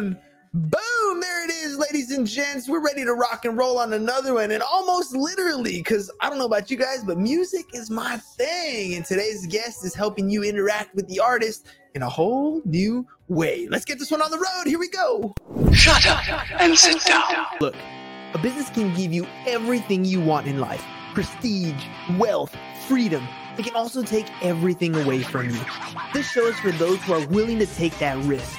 Boom! There it is, ladies and gents. We're ready to rock and roll on another one, and almost literally, because I don't know about you guys, but music is my thing. And today's guest is helping you interact with the artist in a whole new way. Let's get this one on the road. Here we go. Shut up and sit down. Look, a business can give you everything you want in life prestige, wealth, freedom. It can also take everything away from you. This show is for those who are willing to take that risk.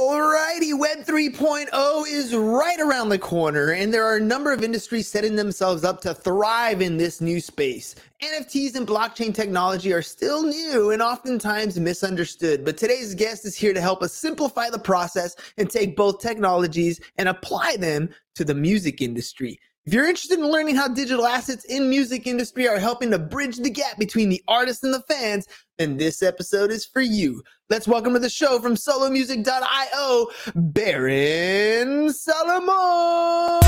Alrighty, Web 3.0 is right around the corner, and there are a number of industries setting themselves up to thrive in this new space. NFTs and blockchain technology are still new and oftentimes misunderstood, but today's guest is here to help us simplify the process and take both technologies and apply them to the music industry. If you're interested in learning how digital assets in music industry are helping to bridge the gap between the artists and the fans, then this episode is for you. Let's welcome to the show from solomusic.io, Baron Solomon.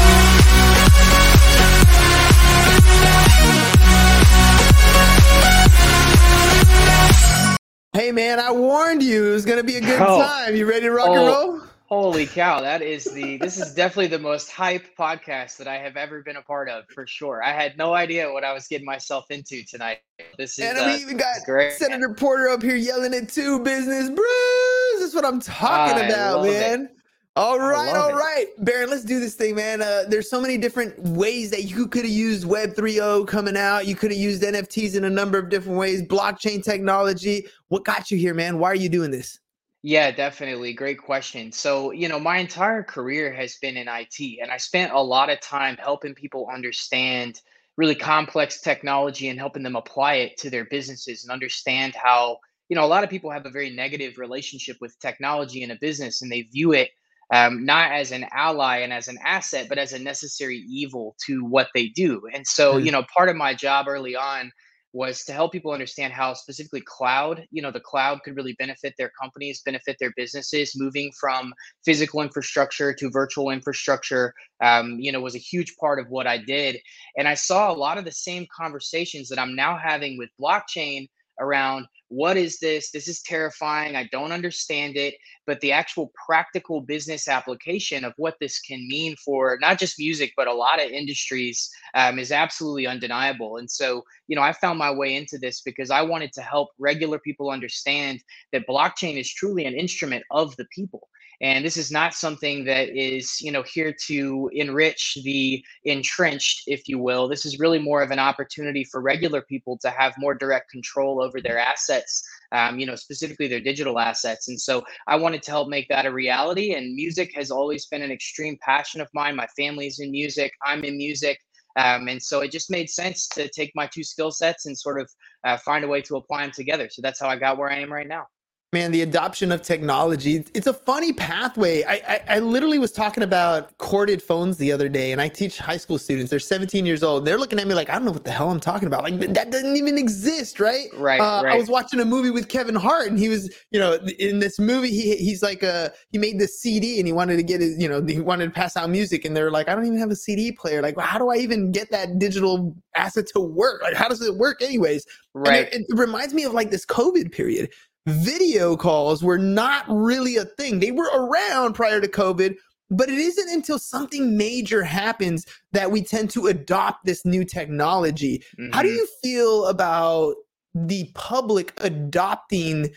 Hey man, I warned you it was gonna be a good Oh. time. You ready to rock and Oh. roll? Holy cow, that is the this is definitely the most hype podcast that I have ever been a part of for sure. I had no idea what I was getting myself into tonight. This is And uh, we even got great. Senator Porter up here yelling at two business bros. That's what I'm talking I about, love it. man. All right, all it. Baron, let's do this thing, man. Uh, there's so many different ways that you could have used Web 3.0 coming out. You could have used NFTs in a number of different ways, blockchain technology. What got you here, man? Why are you doing this? Yeah, definitely. Great question. So, you know, my entire career has been in IT, and I spent a lot of time helping people understand really complex technology and helping them apply it to their businesses and understand how, you know, a lot of people have a very negative relationship with technology in a business and they view it um, not as an ally and as an asset, but as a necessary evil to what they do. And so, Mm. you know, part of my job early on was to help people understand how specifically cloud, you know, the cloud could really benefit their companies, benefit their businesses, moving from physical infrastructure to virtual infrastructure, um, you know, was a huge part of what I did. And I saw a lot of the same conversations that I'm now having with blockchain around what is this? This is terrifying. I don't understand it. But the actual practical business application of what this can mean for not just music, but a lot of industries um, is absolutely undeniable. And so, you know, I found my way into this because I wanted to help regular people understand that blockchain is truly an instrument of the people. And this is not something that is, you know, here to enrich the entrenched, if you will. This is really more of an opportunity for regular people to have more direct control over their assets, um, you know, specifically their digital assets. And so I wanted to help make that a reality. And music has always been an extreme passion of mine. My family's in music, I'm in music. Um, and so it just made sense to take my two skill sets and sort of uh, find a way to apply them together. So that's how I got where I am right now. Man, the adoption of technology, it's a funny pathway. I, I, I literally was talking about corded phones the other day, and I teach high school students. They're 17 years old. They're looking at me like, I don't know what the hell I'm talking about. Like, that doesn't even exist, right? Right, Uh, I was watching a movie with Kevin Hart, and he was, you know, in this movie, he he's like, uh, he made this CD, and he wanted to get his, you know, he wanted to pass out music, and they're like, I don't even have a CD player. Like, how do I even get that digital asset to work? Like, how does it work, anyways? Right. it, it reminds me of like this COVID period. Video calls were not really a thing. They were around prior to COVID, but it isn't until something major happens that we tend to adopt this new technology. How do Mhm. you feel about the public adopting?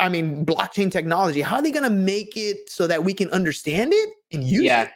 I mean, blockchain technology. How are they going to make it so that we can understand it and use yeah it?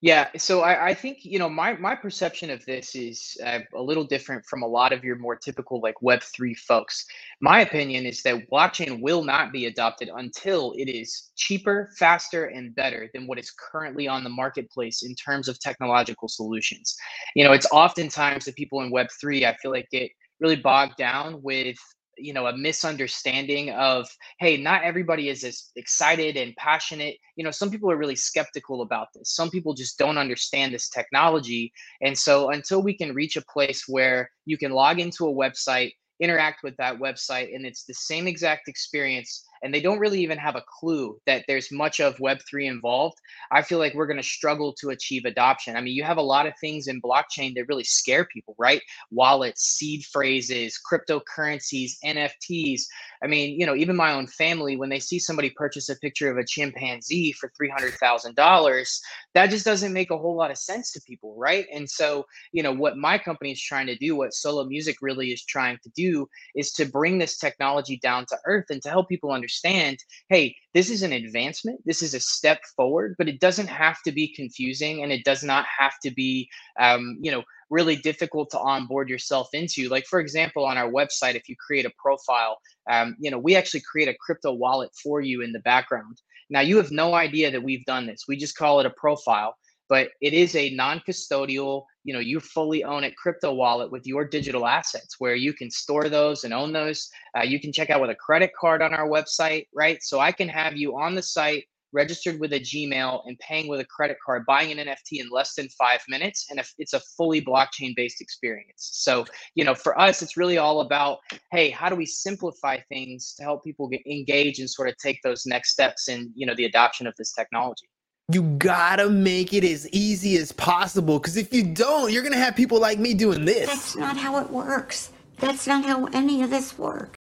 Yeah so I, I think you know my my perception of this is uh, a little different from a lot of your more typical like web3 folks. My opinion is that blockchain will not be adopted until it is cheaper faster and better than what is currently on the marketplace in terms of technological solutions. You know it's oftentimes the people in web3 i feel like get really bogged down with you know a misunderstanding of hey not everybody is as excited and passionate. You know some people are really skeptical about this. Some people just don't understand this technology. And so until we can reach a place where you can log into a website interact with that website and it's the same exact experience and they don't really even have a clue that there's much of web3 involved i feel like we're going to struggle to achieve adoption. I mean you have a lot of things in blockchain that really scare people right? Wallets seed phrases cryptocurrencies nfts i mean you know even my own family when they see somebody purchase a picture of a chimpanzee for $300000 that just doesn't make a whole lot of sense to people right? And so you know what my company is trying to do what solo music really is trying to do is to bring this technology down to earth and to help people understand understand hey, this is an advancement, this is a step forward, but it doesn't have to be confusing and it does not have to be, um, you know, really difficult to onboard yourself into. Like, for example, on our website, if you create a profile, um, you know, we actually create a crypto wallet for you in the background. Now, you have no idea that we've done this. We just call it a profile but it is a non-custodial you know you fully own it crypto wallet with your digital assets where you can store those and own those. Uh, you can check out with a credit card on our website right? So i can have you on the site registered with a gmail and paying with a credit card buying an nft in less than five minutes and if it's a fully blockchain based experience. So you know for us it's really all about hey how do we simplify things to help people get engaged and sort of take those next steps in you know the adoption of this technology you gotta make it as easy as possible because if you don't, you're gonna have people like me doing this. That's not how it works. That's not how any of this works.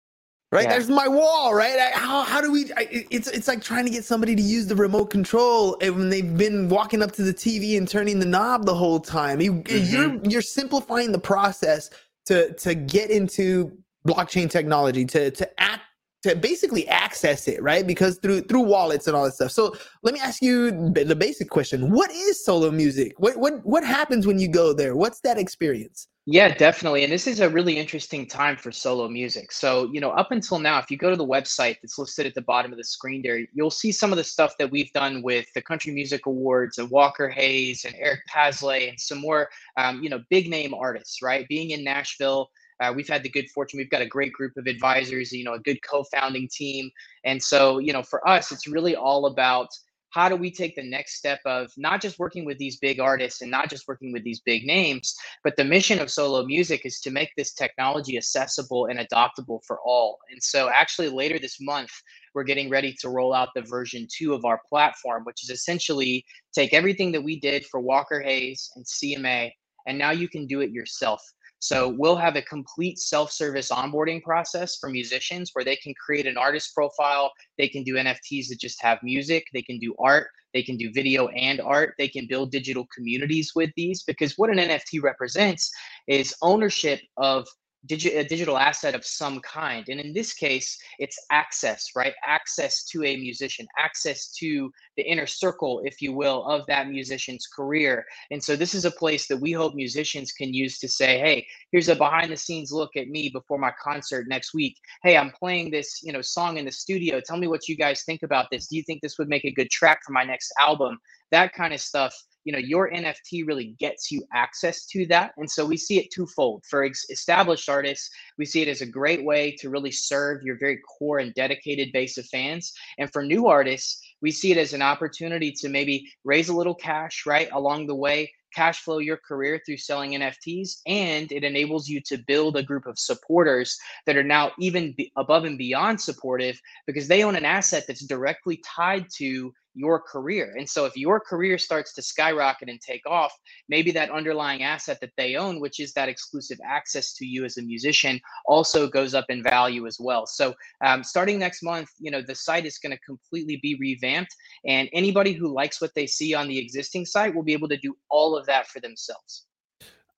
Right yeah. there's my wall. Right? I, how how do we? I, it's it's like trying to get somebody to use the remote control when they've been walking up to the TV and turning the knob the whole time. You, mm-hmm. You're you're simplifying the process to to get into blockchain technology to to act to basically access it, right? Because through through wallets and all that stuff. So let me ask you the basic question: What is solo music? What what what happens when you go there? What's that experience? Yeah, definitely. And this is a really interesting time for solo music. So, you know, up until now, if you go to the website that's listed at the bottom of the screen there, you'll see some of the stuff that we've done with the Country Music Awards and Walker Hayes and Eric Paslay and some more, um, you know, big name artists, right? Being in Nashville, uh, we've had the good fortune. We've got a great group of advisors, you know, a good co-founding team. And so, you know, for us, it's really all about how do we take the next step of not just working with these big artists and not just working with these big names, but the mission of solo music is to make this technology accessible and adoptable for all. And so, actually, later this month, we're getting ready to roll out the version two of our platform, which is essentially take everything that we did for Walker Hayes and CMA, and now you can do it yourself. So we'll have a complete self-service onboarding process for musicians where they can create an artist profile. They can do NFTs that just have music. They can do art. They can do video and art. They can build digital communities with these because what an NFT represents is ownership of digi- a digital asset of some kind. And in this case, it's access, right? Access to a musician, access to the inner circle, if you will, of that musician's career. And so this is a place that we hope musicians can use to say, hey, here's a behind the scenes look at me before my concert next week. Hey, I'm playing this, you know, song in the studio. Tell me what you guys think about this. Do you think this would make a good track for my next album? That kind of stuff you know your nft really gets you access to that and so we see it twofold. For ex- established artists we see it as a great way to really serve your very core and dedicated base of fans and for new artists we see it as an opportunity to maybe raise a little cash right along the way cash flow your career through selling NFTs, and it enables you to build a group of supporters that are now even above and beyond supportive because they own an asset that's directly tied to your career. And so if your career starts to skyrocket and take off, maybe that underlying asset that they own, which is that exclusive access to you as a musician, also goes up in value as well. So um, starting next month, you know, the site is going to completely be revamped and anybody who likes what they see on the existing site will be able to do all of that for themselves.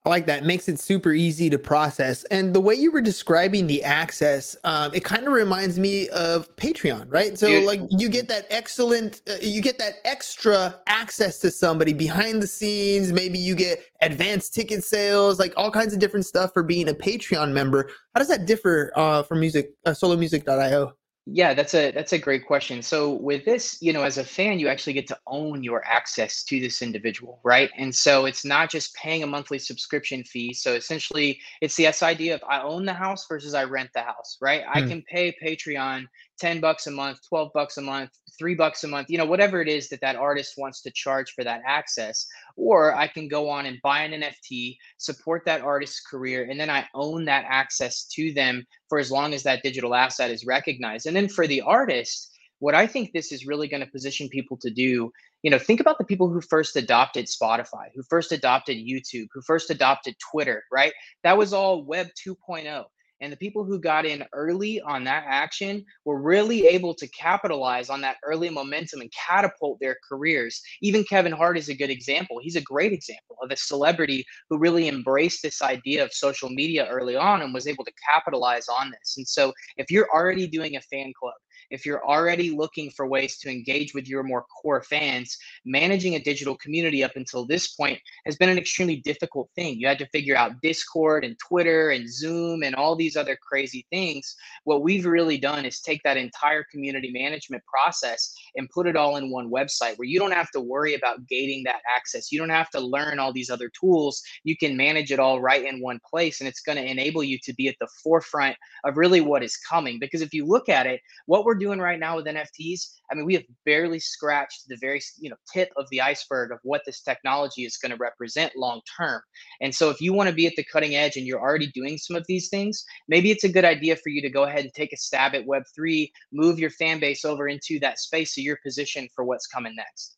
I like that. It makes it super easy to process. And the way you were describing the access, um, it kind of reminds me of Patreon, right? So like you get that excellent, uh, you get that extra access to somebody behind the scenes. Maybe you get advanced ticket sales, like all kinds of different stuff for being a Patreon member. How does that differ uh, from music, uh, solomusic.io? Yeah, that's a that's a great question. So with this, you know, as a fan, you actually get to own your access to this individual, right? And so it's not just paying a monthly subscription fee. So essentially, it's the S idea of I own the house versus I rent the house, right? I hmm. can pay Patreon 10 bucks a month, 12 bucks a month, 3 bucks a month, you know, whatever it is that that artist wants to charge for that access, or I can go on and buy an NFT, support that artist's career, and then I own that access to them for as long as that digital asset is recognized. And then for the artist, what I think this is really going to position people to do, you know, think about the people who first adopted Spotify, who first adopted YouTube, who first adopted Twitter, right? That was all Web 2.0. And the people who got in early on that action were really able to capitalize on that early momentum and catapult their careers. Even Kevin Hart is a good example. He's a great example of a celebrity who really embraced this idea of social media early on and was able to capitalize on this. And so, if you're already doing a fan club, if you're already looking for ways to engage with your more core fans, managing a digital community up until this point has been an extremely difficult thing. You had to figure out Discord and Twitter and Zoom and all these other crazy things. What we've really done is take that entire community management process and put it all in one website where you don't have to worry about gating that access. You don't have to learn all these other tools. You can manage it all right in one place and it's going to enable you to be at the forefront of really what is coming because if you look at it, what we're doing right now with NFTs, I mean, we have barely scratched the very you know tip of the iceberg of what this technology is going to represent long term. And so, if you want to be at the cutting edge and you're already doing some of these things, maybe it's a good idea for you to go ahead and take a stab at Web three, move your fan base over into that space so you're positioned for what's coming next.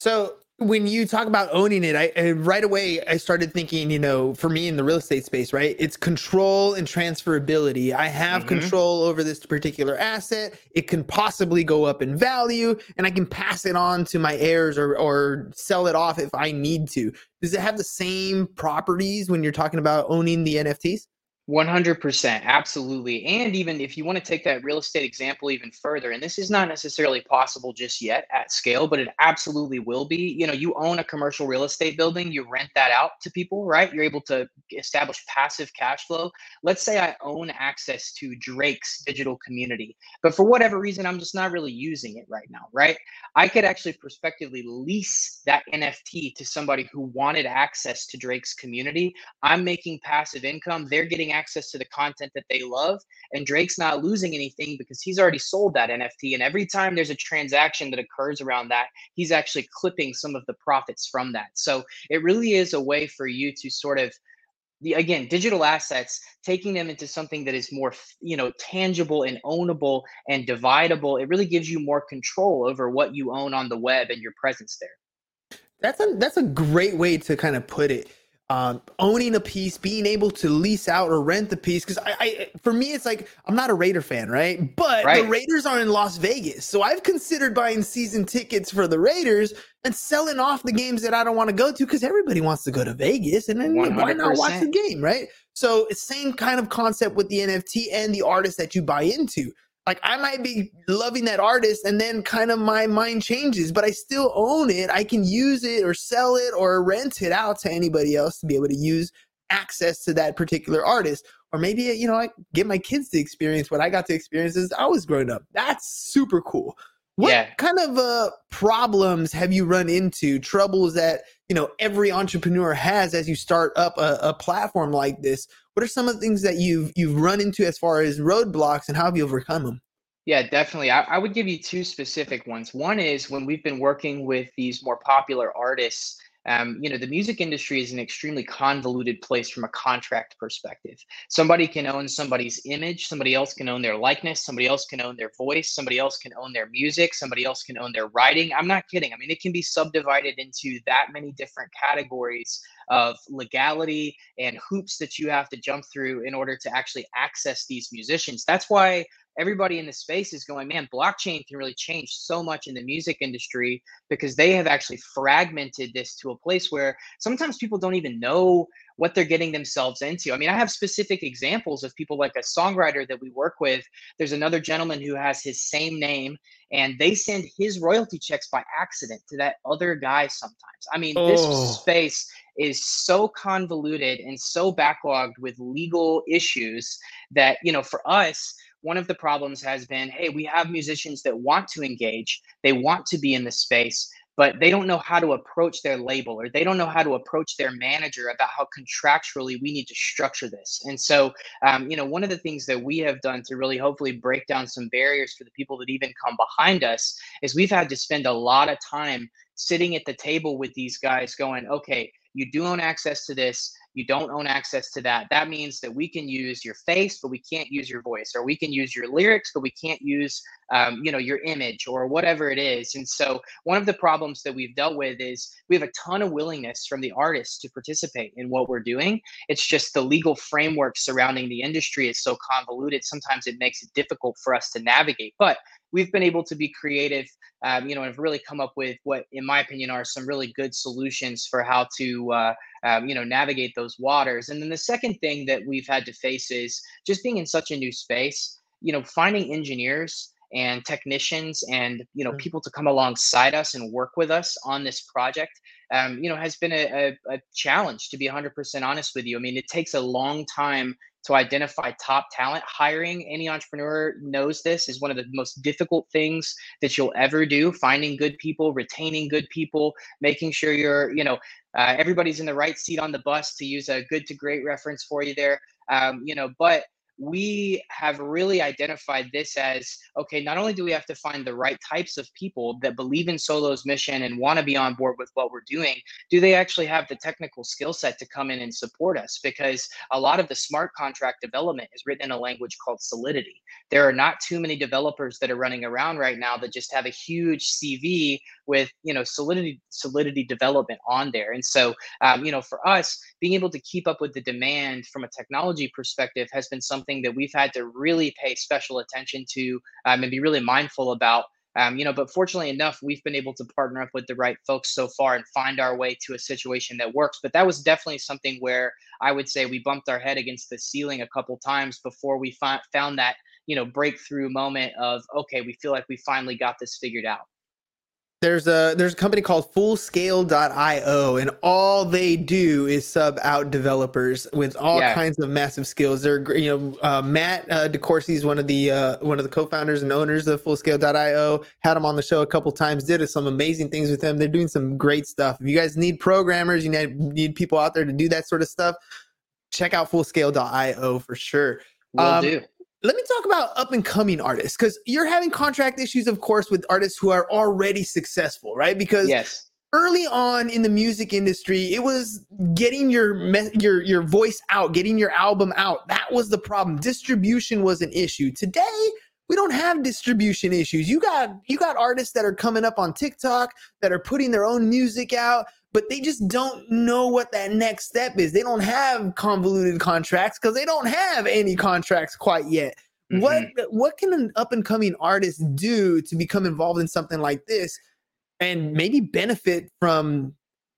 So when you talk about owning it, I, I, right away I started thinking, you know, for me in the real estate space, right? It's control and transferability. I have mm-hmm. control over this particular asset. It can possibly go up in value, and I can pass it on to my heirs or or sell it off if I need to. Does it have the same properties when you're talking about owning the NFTs? 100% absolutely. And even if you want to take that real estate example even further and this is not necessarily possible just yet at scale but it absolutely will be you know you own a commercial real estate building you rent that out to people right? You're able to establish passive cash flow. Let's say i own access to drake's digital community but for whatever reason i'm just not really using it right now right? I could actually prospectively lease that nft to somebody who wanted access to drake's community. I'm making passive income they're getting access to the content that they love. And Drake's not losing anything because he's already sold that NFT. And every time there's a transaction that occurs around that, he's actually clipping some of the profits from that. So it really is a way for you to sort of again digital assets taking them into something that is more you know tangible and ownable and dividable it really gives you more control over what you own on the web and your presence there that's a that's a great way to kind of put it um, owning a piece, being able to lease out or rent the piece. Because I, I, for me, it's like I'm not a Raider fan, right? But right. the Raiders are in Las Vegas, so I've considered buying season tickets for the Raiders and selling off the games that I don't want to go to because everybody wants to go to Vegas, and then 100%. why not watch the game, right? So same kind of concept with the NFT and the artist that you buy into like I might be loving that artist and then kind of my mind changes, but I still own it. I can use it or sell it or rent it out to anybody else to be able to use access to that particular artist. Or maybe, you know, I get my kids to experience what I got to experience as I was growing up. That's super cool. What yeah. kind of uh, problems have you run into? Troubles that you know every entrepreneur has as you start up a, a platform like this. What are some of the things that you've you've run into as far as roadblocks, and how have you overcome them? Yeah, definitely. I, I would give you two specific ones. One is when we've been working with these more popular artists um, you know, the music industry is an extremely convoluted place from a contract perspective. Somebody can own somebody's image, somebody else can own their likeness, somebody else can own their voice, somebody else can own their music, somebody else can own their writing. I'm not kidding. I mean, it can be subdivided into that many different categories of legality and hoops that you have to jump through in order to actually access these musicians. That's why everybody in the space is going, man, blockchain can really change so much in the music industry because they have actually fragmented this to a place where sometimes people don't even know what they're getting themselves into. I mean, I have specific examples of people like a songwriter that we work with. There's another gentleman who has his same name and they send his royalty checks by accident to that other guy sometimes. I mean, oh. this space is so convoluted and so backlogged with legal issues that, you know, for us, one of the problems has been hey, we have musicians that want to engage, they want to be in the space, but they don't know how to approach their label or they don't know how to approach their manager about how contractually we need to structure this. And so, um, you know, one of the things that we have done to really hopefully break down some barriers for the people that even come behind us is we've had to spend a lot of time sitting at the table with these guys going, okay, you do own access to this you don't own access to that. That means that we can use your face but we can't use your voice or we can use your lyrics but we can't use um, you know your image or whatever it is. And so one of the problems that we've dealt with is we have a ton of willingness from the artists to participate in what we're doing. It's just the legal framework surrounding the industry is so convoluted sometimes it makes it difficult for us to navigate. But we've been able to be creative, um, you know, and have really come up with what, in my opinion, are some really good solutions for how to, uh, um, you know, navigate those waters. And then the second thing that we've had to face is just being in such a new space, you know, finding engineers and technicians and you know mm-hmm. people to come alongside us and work with us on this project um, you know has been a, a, a challenge to be 100% honest with you i mean it takes a long time to identify top talent. Hiring any entrepreneur knows this is one of the most difficult things that you'll ever do. Finding good people, retaining good people, making sure you're, you know, uh, everybody's in the right seat on the bus to use a good to great reference for you there. Um, you know, but we have really identified this as okay not only do we have to find the right types of people that believe in solo's mission and want to be on board with what we're doing do they actually have the technical skill set to come in and support us? Because a lot of the smart contract development is written in a language called solidity. There are not too many developers that are running around right now that just have a huge cv with you know solidity solidity development on there. And so um, you know for us being able to keep up with the demand from a technology perspective has been something that we've had to really pay special attention to um, and be really mindful about. Um, you know, but fortunately enough, we've been able to partner up with the right folks so far and find our way to a situation that works. But that was definitely something where I would say we bumped our head against the ceiling a couple times before we fi- found that you know breakthrough moment of okay, we feel like we finally got this figured out there's a there's a company called fullscale.io and all they do is sub out developers with all yeah. kinds of massive skills. They're you know uh, matt uh, DeCoursey is one of the uh, one of the co-founders and owners of fullscale.io had him on the show a couple times did some amazing things with them they're doing some great stuff. If you guys need programmers you need, need people out there to do that sort of stuff check out fullscale.io for sure. Will um, do let me talk about up and coming artists because you're having contract issues, of course, with artists who are already successful, right? Because yes. early on in the music industry, it was getting your me- your your voice out, getting your album out. That was the problem. Distribution was an issue. Today, we don't have distribution issues. You got you got artists that are coming up on TikTok that are putting their own music out but they just don't know what that next step is. They don't have convoluted contracts because they don't have any contracts quite yet. Mm-hmm. What what can an up and coming artist do to become involved in something like this and maybe benefit from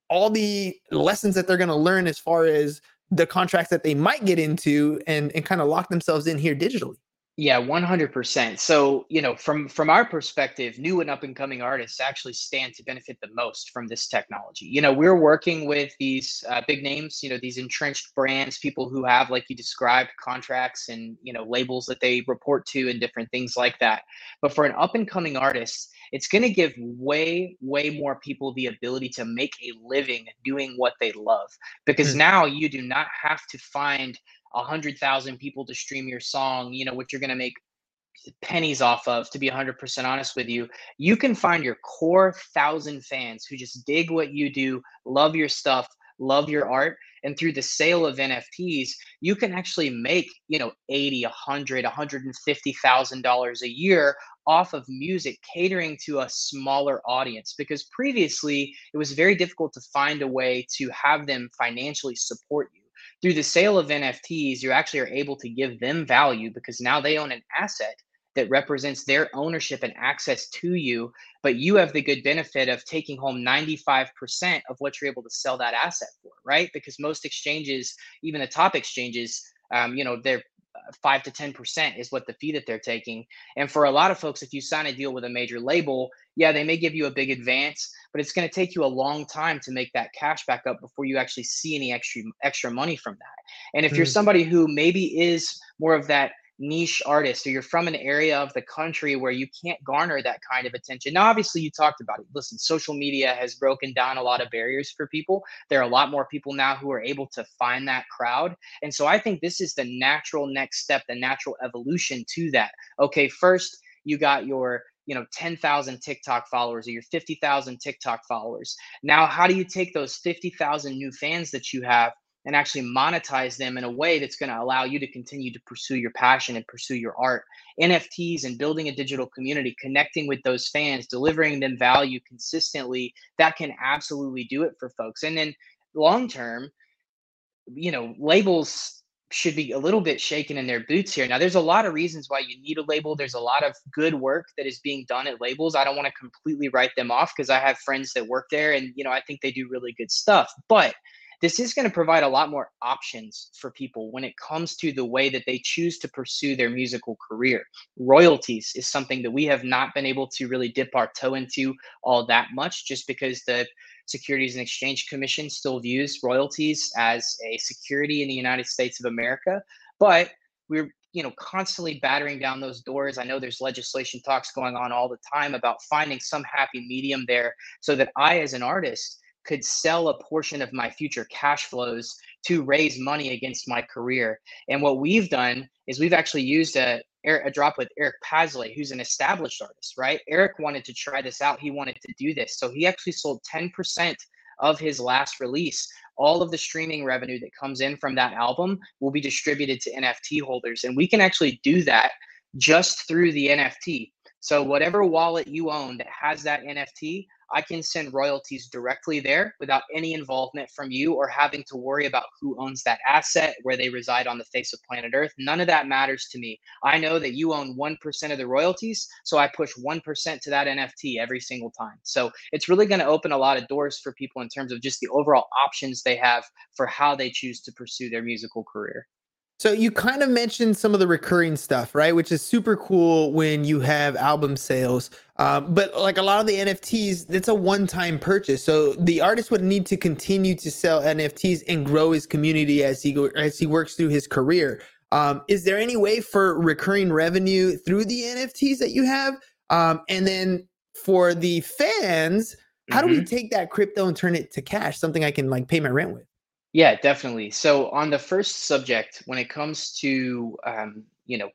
all the lessons that they're going to learn as far as the contracts that they might get into and and kind of lock themselves in here digitally? Yeah, 100%. So, you know, from from our perspective, new and up and coming artists actually stand to benefit the most from this technology. You know, we're working with these uh, big names, you know, these entrenched brands, people who have, like you described, contracts and, you know, labels that they report to and different things like that. But for an up and coming artist, it's going to give way, way more people the ability to make a living doing what they love. Because mm. now you do not have to find a hundred thousand people to stream your song, you know, what you're gonna make pennies off of, to be 100% honest with you, you can find your core thousand fans who just dig what you do, love your stuff, love your art. And through the sale of NFTs, you can actually make, you know, 80, 100, 150,000 dollars a year off of music catering to a smaller audience because previously it was very difficult to find a way to have them financially support you through the sale of NFTs, you actually are able to give them value because now they own an asset that represents their ownership and access to you, but you have the good benefit of taking home 95% of what you're able to sell that asset for, right? Because most exchanges, even the top exchanges, um, you know, they're five to 10% is what the fee that they're taking. And for a lot of folks, if you sign a deal with a major label, yeah, they may give you a big advance, but it's going to take you a long time to make that cash back up before you actually see any extra extra money from that. And if mm. you're somebody who maybe is more of that niche artist or you're from an area of the country where you can't garner that kind of attention. Now, obviously, you talked about it. Listen, social media has broken down a lot of barriers for people. There are a lot more people now who are able to find that crowd. And so I think this is the natural next step, the natural evolution to that. Okay, first, you got your you know 10,000 TikTok followers or your 50,000 TikTok followers. Now, how do you take those 50,000 new fans that you have and actually monetize them in a way that's going to allow you to continue to pursue your passion and pursue your art? NFTs and building a digital community, connecting with those fans, delivering them value consistently, that can absolutely do it for folks. And then long term, you know, labels should be a little bit shaken in their boots here. Now, there's a lot of reasons why you need a label. There's a lot of good work that is being done at labels. I don't want to completely write them off because I have friends that work there and, you know, I think they do really good stuff. But this is going to provide a lot more options for people when it comes to the way that they choose to pursue their musical career. Royalties is something that we have not been able to really dip our toe into all that much just because the Securities and Exchange Commission still views royalties as a security in the United States of America. But we're you know constantly battering down those doors. I know there's legislation talks going on all the time about finding some happy medium there so that I as an artist could sell a portion of my future cash flows to raise money against my career. And what we've done is we've actually used a, a drop with Eric Paslay, who's an established artist, right? Eric wanted to try this out. He wanted to do this. So he actually sold 10% of his last release. All of the streaming revenue that comes in from that album will be distributed to NFT holders. And we can actually do that just through the NFT. So, whatever wallet you own that has that NFT, I can send royalties directly there without any involvement from you or having to worry about who owns that asset, where they reside on the face of planet Earth. None of that matters to me. I know that you own 1% of the royalties, so I push 1% to that NFT every single time. So it's really going to open a lot of doors for people in terms of just the overall options they have for how they choose to pursue their musical career. So you kind of mentioned some of the recurring stuff, right? Which is super cool when you have album sales. Um, but like a lot of the NFTs, it's a one-time purchase. So the artist would need to continue to sell NFTs and grow his community as he go, as he works through his career. Um, is there any way for recurring revenue through the NFTs that you have? Um, and then for the fans, how mm-hmm. do we mm-hmm. take that crypto and turn it to cash? Something I can like pay my rent with. Yeah, definitely. So on the first subject, when it comes to um, you know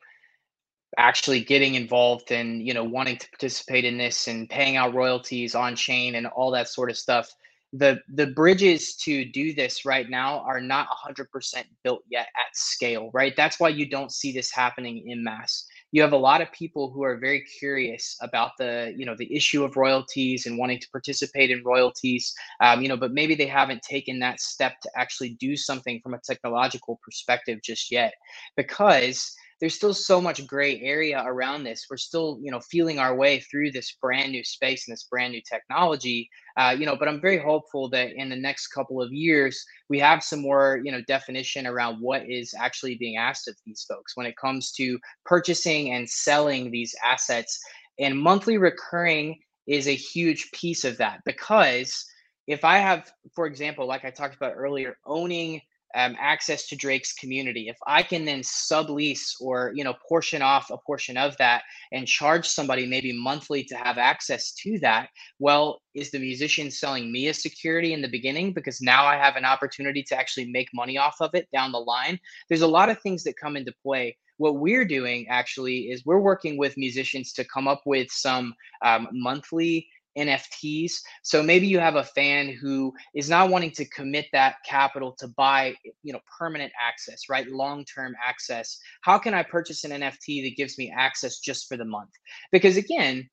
actually getting involved and you know wanting to participate in this and paying out royalties on chain and all that sort of stuff, the the bridges to do this right now are not 100% built yet at scale. Right, that's why you don't see this happening in mass you have a lot of people who are very curious about the you know the issue of royalties and wanting to participate in royalties um, you know but maybe they haven't taken that step to actually do something from a technological perspective just yet. Because there's still so much gray area around this. We're still, you know, feeling our way through this brand new space and this brand new technology. Uh, you know, but I'm very hopeful that in the next couple of years we have some more, you know, definition around what is actually being asked of these folks when it comes to purchasing and selling these assets. And monthly recurring is a huge piece of that because if I have, for example, like I talked about earlier, owning um, access to Drake's community. If I can then sublease or you know portion off a portion of that and charge somebody maybe monthly to have access to that, well, is the musician selling me a security in the beginning because now I have an opportunity to actually make money off of it down the line? There's a lot of things that come into play what we're doing actually is we're working with musicians to come up with some um, monthly NFTs. So maybe you have a fan who is not wanting to commit that capital to buy, you know, permanent access, right? Long-term access. How can I purchase an NFT that gives me access just for the month? Because again,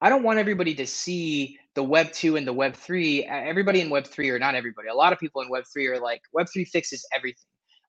I don't want everybody to see the Web 2 and the Web 3. Everybody in Web 3 or not everybody. A lot of people in Web 3 are like Web 3 fixes everything.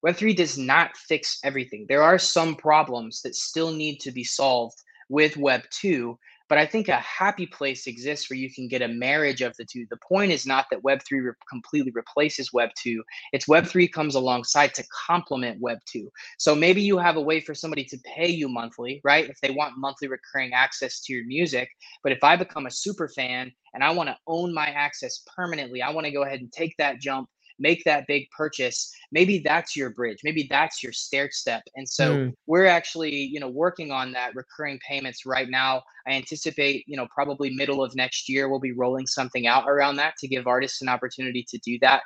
Web3 does not fix everything. There are some problems that still need to be solved with Web 2 but I think a happy place exists where you can get a marriage of the two. The point is not that Web3 re- completely replaces Web2. It's Web3 comes alongside to complement Web2. So maybe you have a way for somebody to pay you monthly, right? If they want monthly recurring access to your music. But if I become a super fan and I want to own my access permanently, I want to go ahead and take that jump make that big purchase maybe that's your bridge maybe that's your stair step. And so mm. we're actually you know working on that recurring payments right now. I anticipate you know probably middle of next year we'll be rolling something out around that to give artists an opportunity to do that.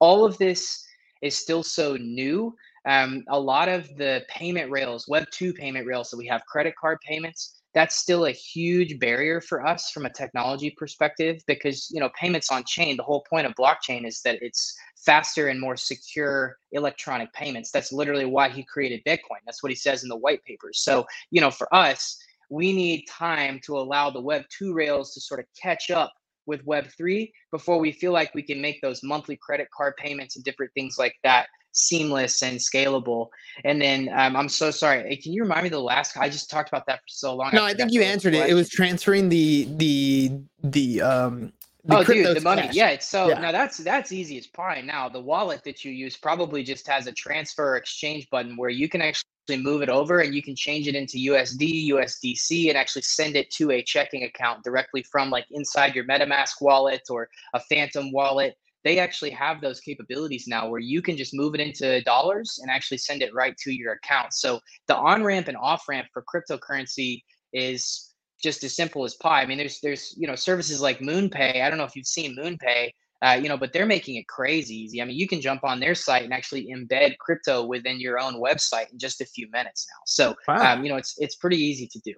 All of this is still so new. Um, a lot of the payment rails web 2 payment rails that we have credit card payments that's still a huge barrier for us from a technology perspective because you know payments on chain the whole point of blockchain is that it's faster and more secure electronic payments that's literally why he created bitcoin that's what he says in the white papers so you know for us we need time to allow the web 2 rails to sort of catch up with web 3 before we feel like we can make those monthly credit card payments and different things like that seamless and scalable. And then um, I'm so sorry. Can you remind me the last? I just talked about that for so long. No, I, I think you answered it. It was transferring the the the um. The oh, dude, the money. Cash. Yeah, it's so yeah. now that's that's easy as pie. Now the wallet that you use probably just has a transfer exchange button where you can actually move it over and you can change it into USD, USDC, and actually send it to a checking account directly from like inside your MetaMask wallet or a Phantom wallet they actually have those capabilities now where you can just move it into dollars and actually send it right to your account. So the on ramp and off ramp for cryptocurrency is just as simple as pie. I mean, there's there's you know services like MoonPay. I don't know if you've seen MoonPay, uh, you know, but they're making it crazy easy. I mean, you can jump on their site and actually embed crypto within your own website in just a few minutes now. So wow. um, you know, it's it's pretty easy to do.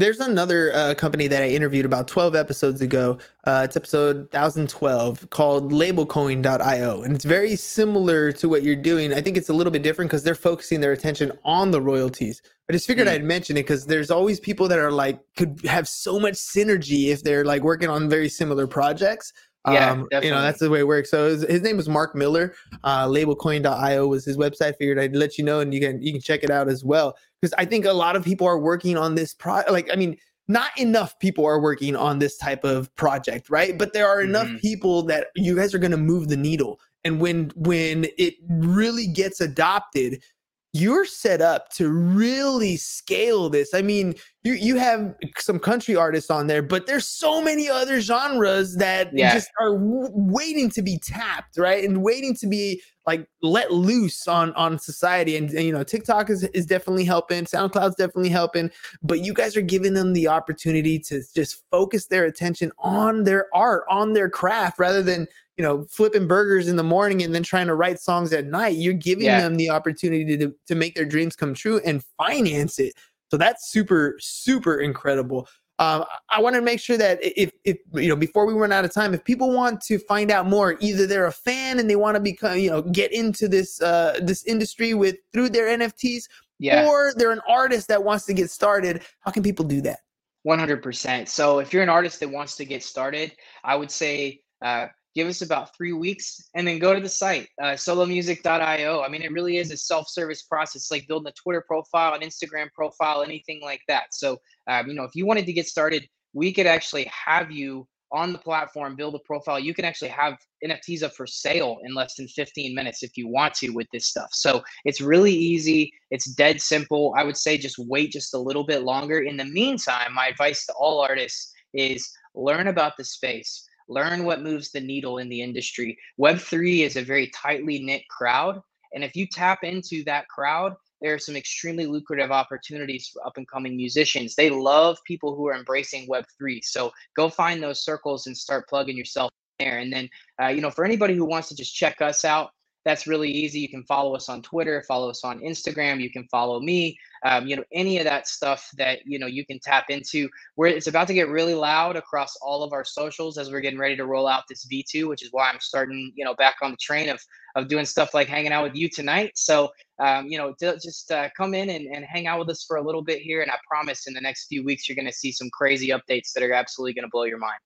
There's another uh, company that I interviewed about 12 episodes ago. Uh, it's episode 1012 called labelcoin.io. And it's very similar to what you're doing. I think it's a little bit different because they're focusing their attention on the royalties. I just figured mm. I'd mention it because there's always people that are like, could have so much synergy if they're like working on very similar projects. Yeah, um, you know that's the way it works. So his, his name was Mark Miller. Uh, labelcoin.io was his website. Figured I'd let you know, and you can you can check it out as well. Because I think a lot of people are working on this pro. Like I mean, not enough people are working on this type of project, right? But there are enough mm-hmm. people that you guys are going to move the needle. And when when it really gets adopted, you're set up to really scale this. I mean, you you have some country artists on there, but there's so many other genres that yeah. just are w- waiting to be tapped, right? And waiting to be like let loose on on society. And, and, you know, TikTok is is definitely helping, SoundCloud's definitely helping, but you guys are giving them the opportunity to just focus their attention on their art, on their craft rather than you know, flipping burgers in the morning and then trying to write songs at night. You're giving yeah. them the opportunity to, to make their dreams come true and finance it. So that's super, super incredible. Um, I want to make sure that if, if, you know, before we run out of time, if people want to find out more, either they're a fan and they want to become, you know, get into this, uh, this industry with through their NFTs, yeah. or they're an artist that wants to get started. How can people do that? 100%. So if you're an artist that wants to get started, I would say, uh, give us about three weeks and then go to the site uh, solomusic.io i mean it really is a self-service process like building a twitter profile an instagram profile anything like that. So um, you know if you wanted to get started we could actually have you on the platform build a profile. You can actually have nfts up for sale in less than 15 minutes if you want to with this stuff. So it's really easy. It's dead simple. I would say just wait just a little bit longer. In the meantime my advice to all artists is learn about the space learn what moves the needle in the industry. Web3 is a very tightly knit crowd. And if you tap into that crowd, there are some extremely lucrative opportunities for up and coming musicians. They love people who are embracing Web3. So go find those circles and start plugging yourself there. And then, uh, you know, for anybody who wants to just check us out, that's really easy. You can follow us on Twitter, follow us on Instagram. You can follow me. Um, you know, any of that stuff that you know you can tap into. Where it's about to get really loud across all of our socials as we're getting ready to roll out this V2, which is why I'm starting, you know, back on the train of of doing stuff like hanging out with you tonight. So, um, you know, just uh, come in and, and hang out with us for a little bit here, and I promise in the next few weeks you're going to see some crazy updates that are absolutely going to blow your mind.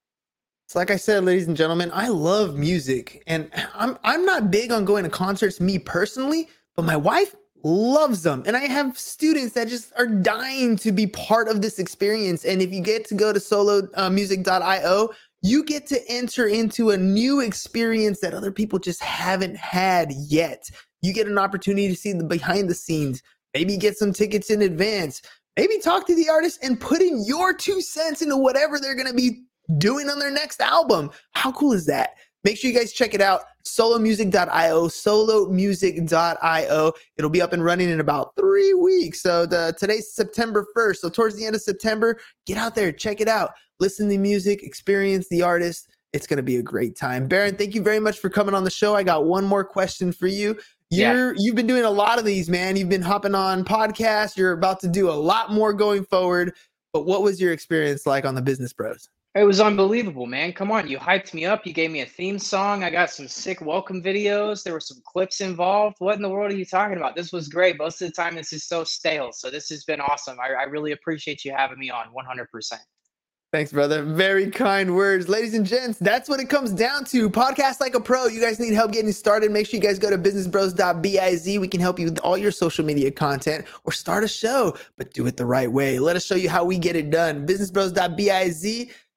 So like I said, ladies and gentlemen, I love music and I'm I'm not big on going to concerts me personally, but my wife loves them. And I have students that just are dying to be part of this experience. And if you get to go to solomusic.io, uh, you get to enter into a new experience that other people just haven't had yet. You get an opportunity to see the behind the scenes, maybe get some tickets in advance, maybe talk to the artist and put in your two cents into whatever they're going to be doing on their next album. How cool is that? Make sure you guys check it out. Solomusic.io, solomusic.io. It'll be up and running in about three weeks. So the, today's September 1st. So towards the end of September, get out there, check it out. Listen to music, experience the artist. It's going to be a great time. Baron, thank you very much for coming on the show. I got one more question for you. You're yeah. you've been doing a lot of these, man. You've been hopping on podcasts. You're about to do a lot more going forward But what was your experience like on the Business Bros? It was unbelievable, man. Come on, you hyped me up. You gave me a theme song. I got some sick welcome videos. There were some clips involved. What in the world are you talking about? This was great. Most of the time, this is so stale. So this has been awesome. I, I really appreciate you having me on 100%. Thanks, brother. Very kind words. Ladies and gents, that's what it comes down to. Podcast like a pro. You guys need help getting started. Make sure you guys go to businessbros.biz. We can help you with all your social media content or start a show, but do it the right way. Let us show you how we get it done. Businessbros.biz.